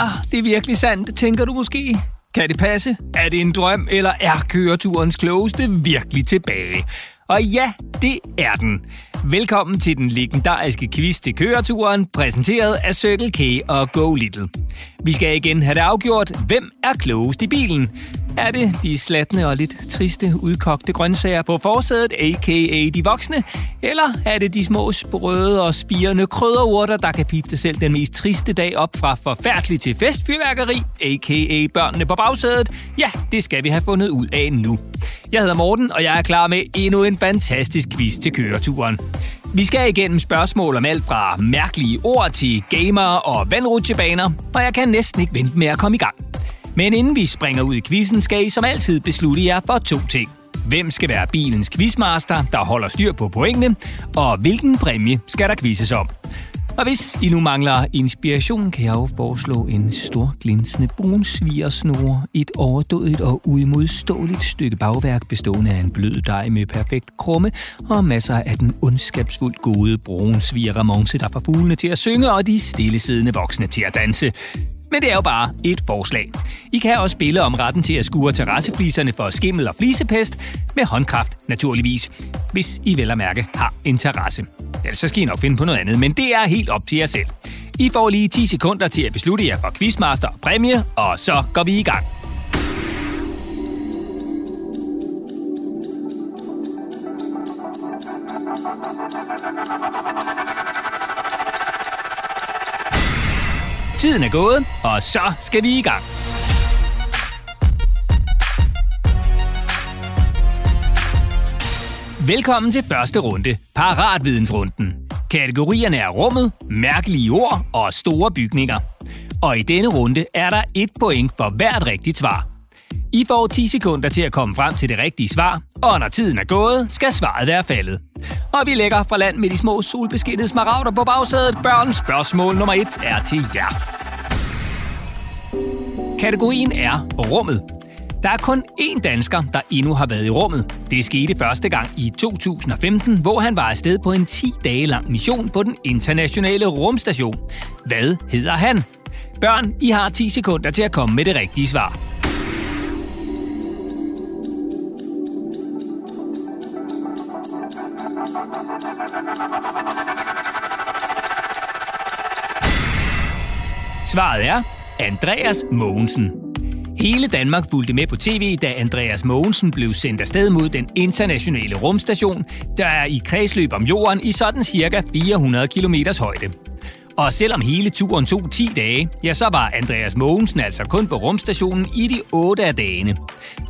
Er det virkelig sandt, tænker du måske? Kan det passe? Er det en drøm, eller er køreturens klogeste virkelig tilbage? Og ja, det er den. Velkommen til den legendariske quiz til køreturen, præsenteret af Circle K og Go Little. Vi skal igen have det afgjort, hvem er klogest i bilen? Er det de slatne og lidt triste udkogte grøntsager på forsædet, a.k.a. de voksne? Eller er det de små sprøde og spirende krydderurter, der kan pifte selv den mest triste dag op fra forfærdelig til festfyrværkeri, a.k.a. børnene på bagsædet? Ja, det skal vi have fundet ud af nu. Jeg hedder Morten, og jeg er klar med endnu en fantastisk quiz til køreturen. Vi skal igennem spørgsmål om alt fra mærkelige ord til gamer og vandrutsjebaner, og jeg kan næsten ikke vente med at komme i gang. Men inden vi springer ud i quizzen, skal I som altid beslutte jer for to ting. Hvem skal være bilens quizmaster, der holder styr på pointene, og hvilken præmie skal der quizzes om? Og hvis I nu mangler inspiration, kan jeg jo foreslå en stor glinsende brun svigersnore, et overdådigt og uimodståeligt stykke bagværk bestående af en blød dej med perfekt krumme og masser af den ondskabsfuldt gode brun svigerramonce, der får fuglene til at synge og de stillesiddende voksne til at danse. Men det er jo bare et forslag. I kan også spille om retten til at skure terrassefliserne for skimmel og flisepest med håndkraft naturligvis, hvis I vel at mærke har en terrasse. Ellers så skal I nok finde på noget andet, men det er helt op til jer selv. I får lige 10 sekunder til at beslutte jer for quizmaster og præmie, og så går vi i gang. Tiden er gået, og så skal vi i gang. Velkommen til første runde, Paratvidensrunden. Kategorierne er rummet, mærkelige ord og store bygninger. Og i denne runde er der et point for hvert rigtigt svar. I får 10 sekunder til at komme frem til det rigtige svar, og når tiden er gået, skal svaret være faldet. Og vi lægger fra land med de små solbeskinnede smaragder på bagsædet. Børn, spørgsmål nummer 1 er til jer. Kategorien er rummet. Der er kun én dansker, der endnu har været i rummet. Det skete første gang i 2015, hvor han var afsted på en 10 dage lang mission på den internationale rumstation. Hvad hedder han? Børn, I har 10 sekunder til at komme med det rigtige svar. Svaret er Andreas Mogensen. Hele Danmark fulgte med på tv, da Andreas Mogensen blev sendt afsted mod den internationale rumstation, der er i kredsløb om jorden i sådan cirka 400 km højde. Og selvom hele turen tog 10 dage, ja, så var Andreas Mogensen altså kun på rumstationen i de 8 af dagene.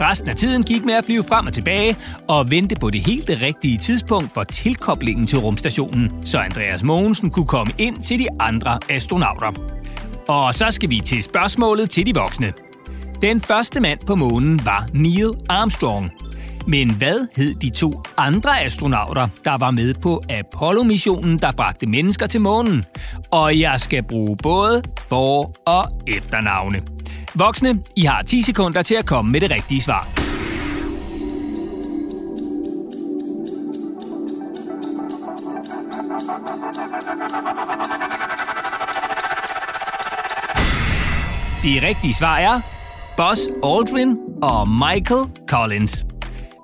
Resten af tiden gik med at flyve frem og tilbage og vente på det helt rigtige tidspunkt for tilkoblingen til rumstationen, så Andreas Mogensen kunne komme ind til de andre astronauter. Og så skal vi til spørgsmålet til de voksne. Den første mand på månen var Neil Armstrong. Men hvad hed de to andre astronauter, der var med på Apollo-missionen, der bragte mennesker til månen? Og jeg skal bruge både for- og efternavne. Voksne, I har 10 sekunder til at komme med det rigtige svar. Det rigtige svar er Buzz Aldrin og Michael Collins.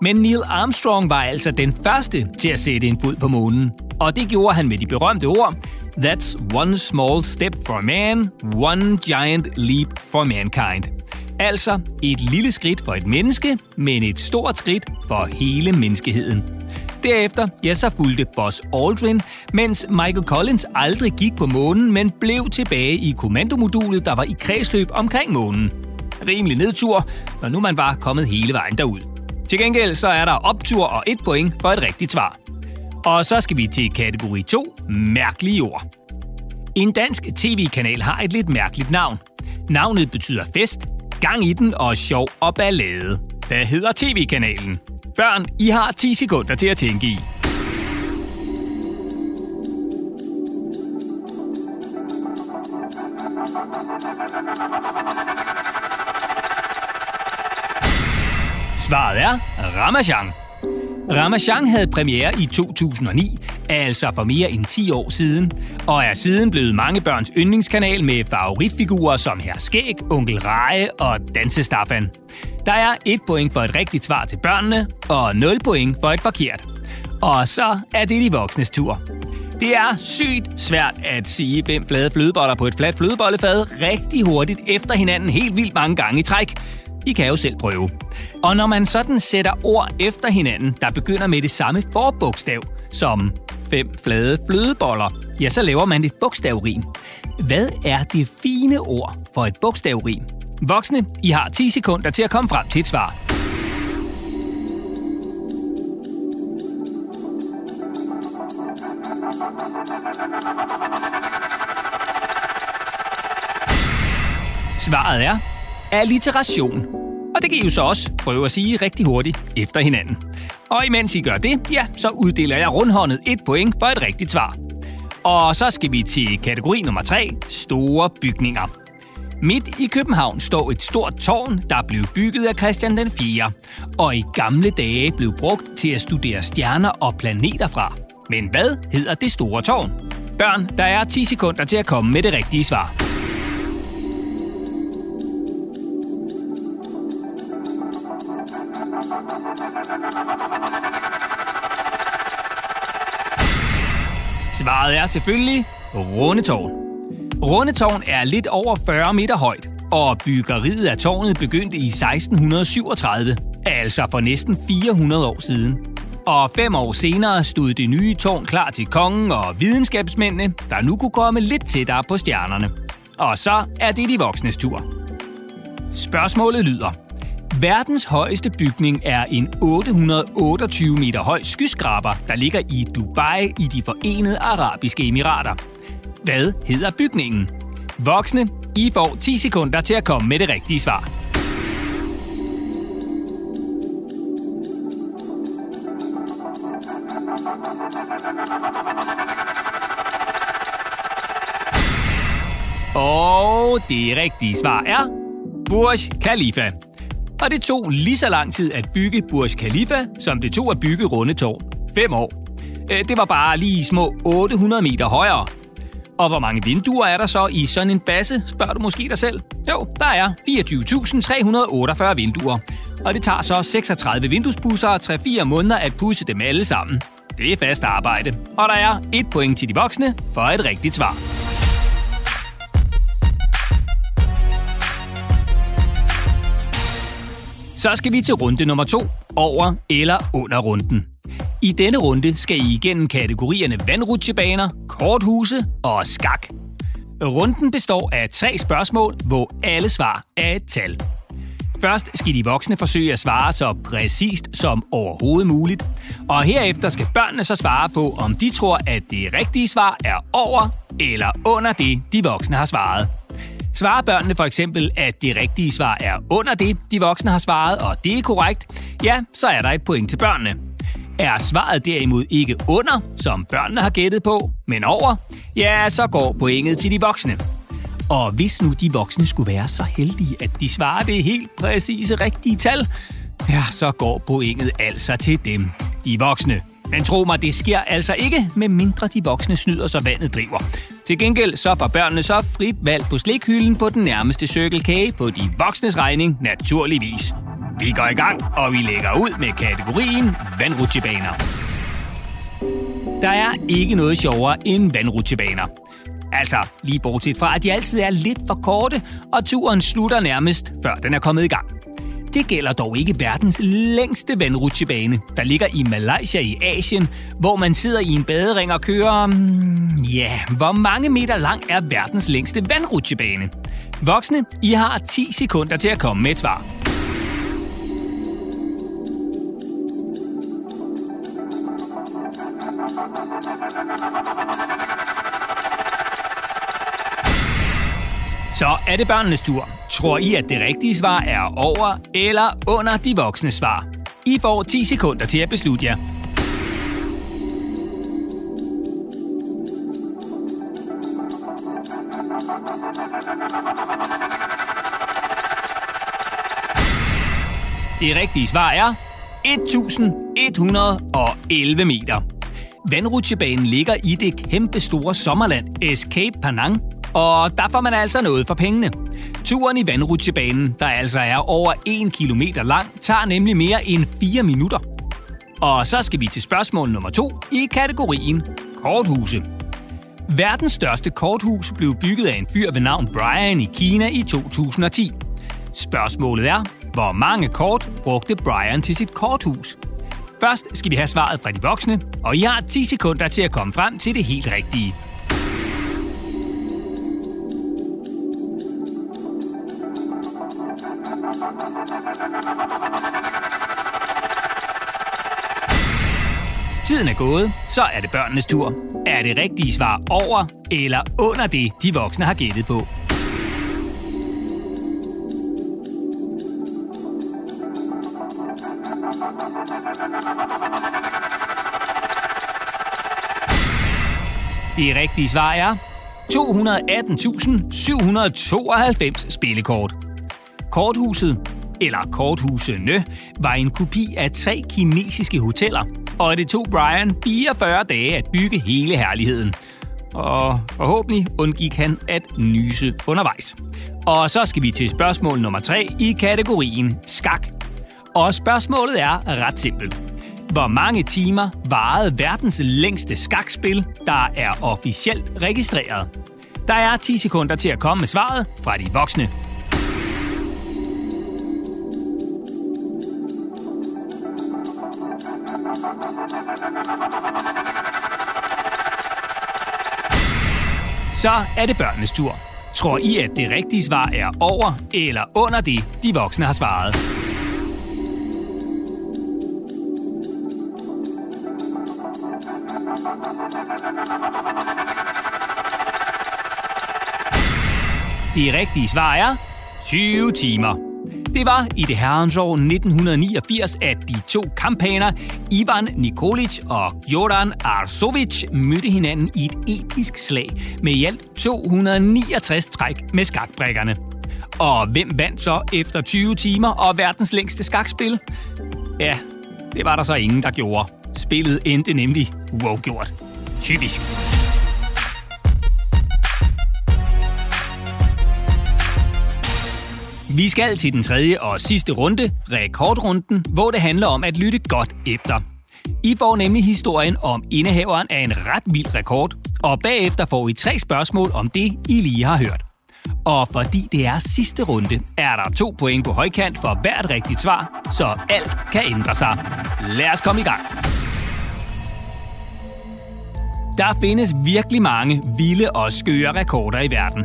Men Neil Armstrong var altså den første til at sætte en fod på månen. Og det gjorde han med de berømte ord That's one small step for man, one giant leap for mankind. Altså et lille skridt for et menneske, men et stort skridt for hele menneskeheden. Derefter, ja, så fulgte Buzz Aldrin, mens Michael Collins aldrig gik på månen, men blev tilbage i kommandomodulet, der var i kredsløb omkring månen. Rimelig nedtur, når nu man var kommet hele vejen derud. Til gengæld så er der optur og et point for et rigtigt svar. Og så skal vi til kategori 2, mærkelige ord. En dansk tv-kanal har et lidt mærkeligt navn. Navnet betyder fest, gang i den og sjov og ballade. Hvad hedder tv-kanalen? Børn, I har 10 sekunder til at tænke i. Svaret er Ramachan. Ramachan havde premiere i 2009, altså for mere end 10 år siden, og er siden blevet mange børns yndlingskanal med favoritfigurer som Herr Skæg, Onkel Reje og Dansestaffan. Der er et point for et rigtigt svar til børnene, og 0 point for et forkert. Og så er det de voksnes tur. Det er sygt svært at sige fem flade flødeboller på et fladt flødebollefad rigtig hurtigt efter hinanden helt vildt mange gange i træk. I kan jo selv prøve. Og når man sådan sætter ord efter hinanden, der begynder med det samme forbogstav, som fem flade flødeboller, ja, så laver man et bogstavrim. Hvad er det fine ord for et bogstavrim? Voksne, I har 10 sekunder til at komme frem til et svar. Svaret er alliteration. Og det kan I jo så også prøve at sige rigtig hurtigt efter hinanden. Og imens I gør det, ja, så uddeler jeg rundhåndet et point for et rigtigt svar. Og så skal vi til kategori nummer 3, store bygninger. Midt i København står et stort tårn, der blev bygget af Christian den 4. og i gamle dage blev brugt til at studere stjerner og planeter fra. Men hvad hedder det store tårn? Børn, der er 10 sekunder til at komme med det rigtige svar. Svaret er selvfølgelig Rundetårn. Rundetårn er lidt over 40 meter højt, og byggeriet af tårnet begyndte i 1637, altså for næsten 400 år siden. Og fem år senere stod det nye tårn klar til kongen og videnskabsmændene, der nu kunne komme lidt tættere på stjernerne. Og så er det de voksnes tur. Spørgsmålet lyder. Verdens højeste bygning er en 828 meter høj skyskraber, der ligger i Dubai i de forenede arabiske emirater. Hvad hedder bygningen? Voksne, I får 10 sekunder til at komme med det rigtige svar. Og det rigtige svar er Burj Khalifa. Og det tog lige så lang tid at bygge Burj Khalifa, som det tog at bygge Rundetårn. Fem år. Øh, det var bare lige små 800 meter højere. Og hvor mange vinduer er der så i sådan en basse, spørger du måske dig selv? Jo, der er 24.348 vinduer. Og det tager så 36 vinduespusser og 3-4 måneder at pusse dem alle sammen. Det er fast arbejde. Og der er et point til de voksne for et rigtigt svar. Så skal vi til runde nummer to, over eller under runden. I denne runde skal I igennem kategorierne vandrutsjebaner, korthuse og skak. Runden består af tre spørgsmål, hvor alle svar er et tal. Først skal de voksne forsøge at svare så præcist som overhovedet muligt. Og herefter skal børnene så svare på, om de tror, at det rigtige svar er over eller under det, de voksne har svaret. Svarer børnene for eksempel, at det rigtige svar er under det, de voksne har svaret, og det er korrekt, ja, så er der et point til børnene. Er svaret derimod ikke under, som børnene har gættet på, men over, ja, så går pointet til de voksne. Og hvis nu de voksne skulle være så heldige, at de svarer det helt præcise rigtige tal, ja, så går pointet altså til dem, de voksne. Men tro mig, det sker altså ikke, med mindre de voksne snyder, så vandet driver. Til gengæld så får børnene så frit valg på slikhylden på den nærmeste Circle K på de voksnes regning, naturligvis. Vi går i gang, og vi lægger ud med kategorien vandrutsjebaner. Der er ikke noget sjovere end vandrutsjebaner. Altså, lige bortset fra, at de altid er lidt for korte, og turen slutter nærmest, før den er kommet i gang. Det gælder dog ikke verdens længste vandrutsjebane, der ligger i Malaysia i Asien, hvor man sidder i en badering og kører... Mm, ja, hvor mange meter lang er verdens længste vandrutsjebane? Voksne, I har 10 sekunder til at komme med et svar. Er det børnenes tur. Tror I, at det rigtige svar er over eller under de voksne svar? I får 10 sekunder til at beslutte jer. Det rigtige svar er 1111 meter. Vandrutsjebanen ligger i det kæmpe store sommerland Escape Panang, og der får man altså noget for pengene. Turen i vandrutsjebanen, der altså er over 1 km lang, tager nemlig mere end 4 minutter. Og så skal vi til spørgsmål nummer 2 i kategorien korthuse. Verdens største korthus blev bygget af en fyr ved navn Brian i Kina i 2010. Spørgsmålet er, hvor mange kort brugte Brian til sit korthus? Først skal vi have svaret fra de voksne, og I har 10 sekunder til at komme frem til det helt rigtige. Tiden er gået, så er det børnenes tur. Er det rigtige svar over eller under det, de voksne har gættet på? Det rigtige svar er 218.792 spillekort. Korthuset, eller korthusene, var en kopi af tre kinesiske hoteller, og det tog Brian 44 dage at bygge hele herligheden. Og forhåbentlig undgik han at nyse undervejs. Og så skal vi til spørgsmål nummer 3 i kategorien skak. Og spørgsmålet er ret simpelt. Hvor mange timer varede verdens længste skakspil, der er officielt registreret? Der er 10 sekunder til at komme med svaret fra de voksne. Så er det børnenes tur. Tror I, at det rigtige svar er over eller under det, de voksne har svaret? Det rigtige svar er 20 timer. Det var i det herrens år 1989, at de to kampaner, Ivan Nikolic og Joran Arsovic, mødte hinanden i et episk slag med i alt 269 træk med skakbrækkerne. Og hvem vandt så efter 20 timer og verdens længste skakspil? Ja, det var der så ingen, der gjorde. Spillet endte nemlig uafgjort. Typisk. Vi skal til den tredje og sidste runde, rekordrunden, hvor det handler om at lytte godt efter. I får nemlig historien om indehaveren af en ret vild rekord, og bagefter får I tre spørgsmål om det, I lige har hørt. Og fordi det er sidste runde, er der to point på højkant for hvert rigtigt svar, så alt kan ændre sig. Lad os komme i gang. Der findes virkelig mange vilde og skøre rekorder i verden.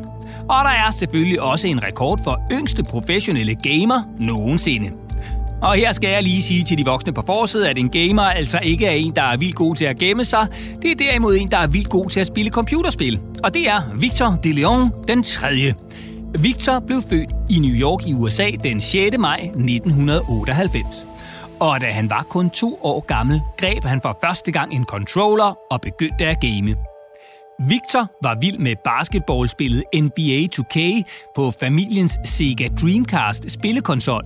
Og der er selvfølgelig også en rekord for yngste professionelle gamer nogensinde. Og her skal jeg lige sige til de voksne på forsiden, at en gamer altså ikke er en, der er vildt god til at gemme sig. Det er derimod en, der er vildt god til at spille computerspil. Og det er Victor de Leon den 3. Victor blev født i New York i USA den 6. maj 1998. Og da han var kun to år gammel, greb han for første gang en controller og begyndte at game. Victor var vild med basketballspillet NBA 2K på familiens Sega Dreamcast spillekonsol,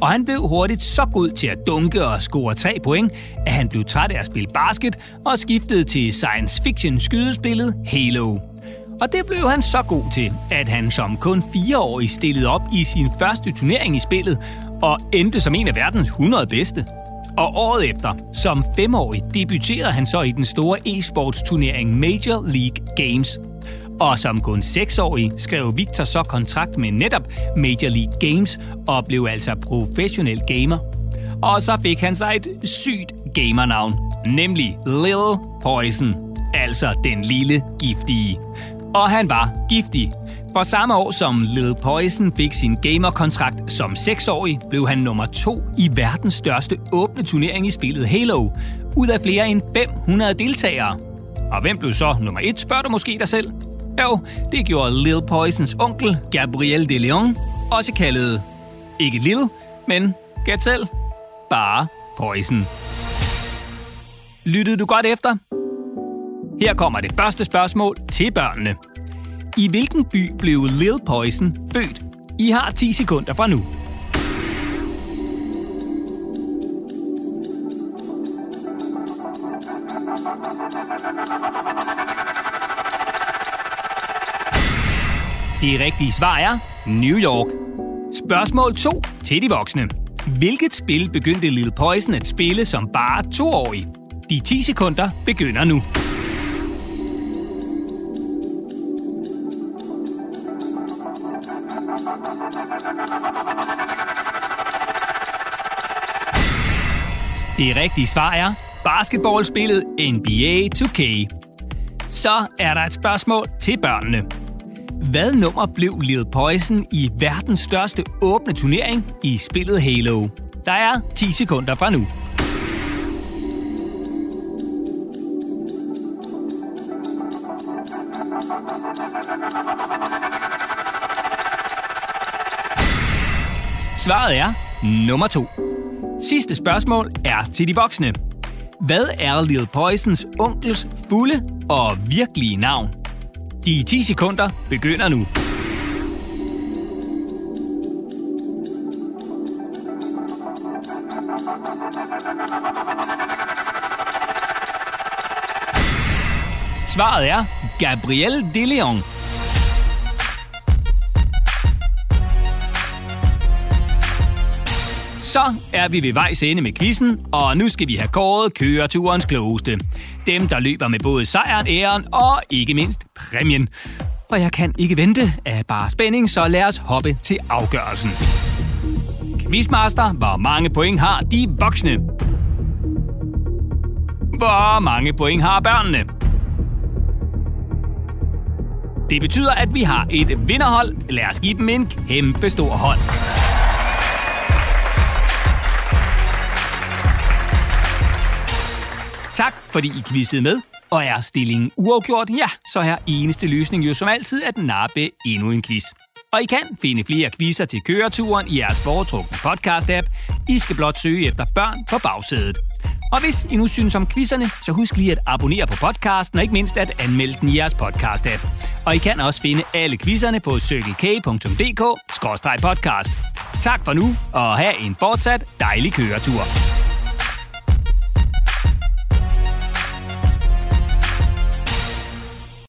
og han blev hurtigt så god til at dunke og score tre point, at han blev træt af at spille basket og skiftede til science fiction skydespillet Halo. Og det blev han så god til, at han som kun 4-årig stillede op i sin første turnering i spillet og endte som en af verdens 100 bedste. Og året efter, som femårig, debuterede han så i den store e-sportsturnering Major League Games. Og som kun seksårig skrev Victor så kontrakt med netop Major League Games og blev altså professionel gamer. Og så fik han sig et sygt gamernavn, nemlig Lil Poison, altså den lille giftige. Og han var giftig, for samme år som Lil Poison fik sin gamerkontrakt som 6-årig, blev han nummer to i verdens største åbne turnering i spillet Halo, ud af flere end 500 deltagere. Og hvem blev så nummer et, spørger du måske dig selv? Jo, det gjorde Lil Poisons onkel, Gabriel de Leon, også kaldet ikke Lil, men gæt selv, bare Poison. Lyttede du godt efter? Her kommer det første spørgsmål til børnene. I hvilken by blev Lil Poison født? I har 10 sekunder fra nu. Det rigtige svar er New York. Spørgsmål 2 til de voksne. Hvilket spil begyndte Lil Poison at spille som bare toårig? De 10 sekunder begynder nu. Det rigtige svar er basketballspillet NBA 2K. Så er der et spørgsmål til børnene. Hvad nummer blev Lil Poison i verdens største åbne turnering i spillet Halo? Der er 10 sekunder fra nu. Svaret er nummer 2. Sidste spørgsmål er til de voksne. Hvad er Lil Poisons onkels fulde og virkelige navn? De 10 sekunder begynder nu. Svaret er Gabriel De Leon. Så er vi ved vejs ende med quizzen, og nu skal vi have kåret køreturens klogeste. Dem, der løber med både sejren, æren og ikke mindst præmien. Og jeg kan ikke vente af bare spænding, så lad os hoppe til afgørelsen. Quizmaster, hvor mange point har de voksne? Hvor mange point har børnene? Det betyder, at vi har et vinderhold. Lad os give dem en kæmpe stor hånd. Tak, fordi I quizzede med. Og er stillingen uafgjort, ja, så er eneste løsning jo som altid at nappe endnu en quiz. Og I kan finde flere quizzer til køreturen i jeres foretrukne podcast-app. I skal blot søge efter børn på bagsædet. Og hvis I nu synes om quizzerne, så husk lige at abonnere på podcasten, og ikke mindst at anmelde den i jeres podcast-app. Og I kan også finde alle quizzerne på cykelk.dk-podcast. Tak for nu, og have en fortsat dejlig køretur.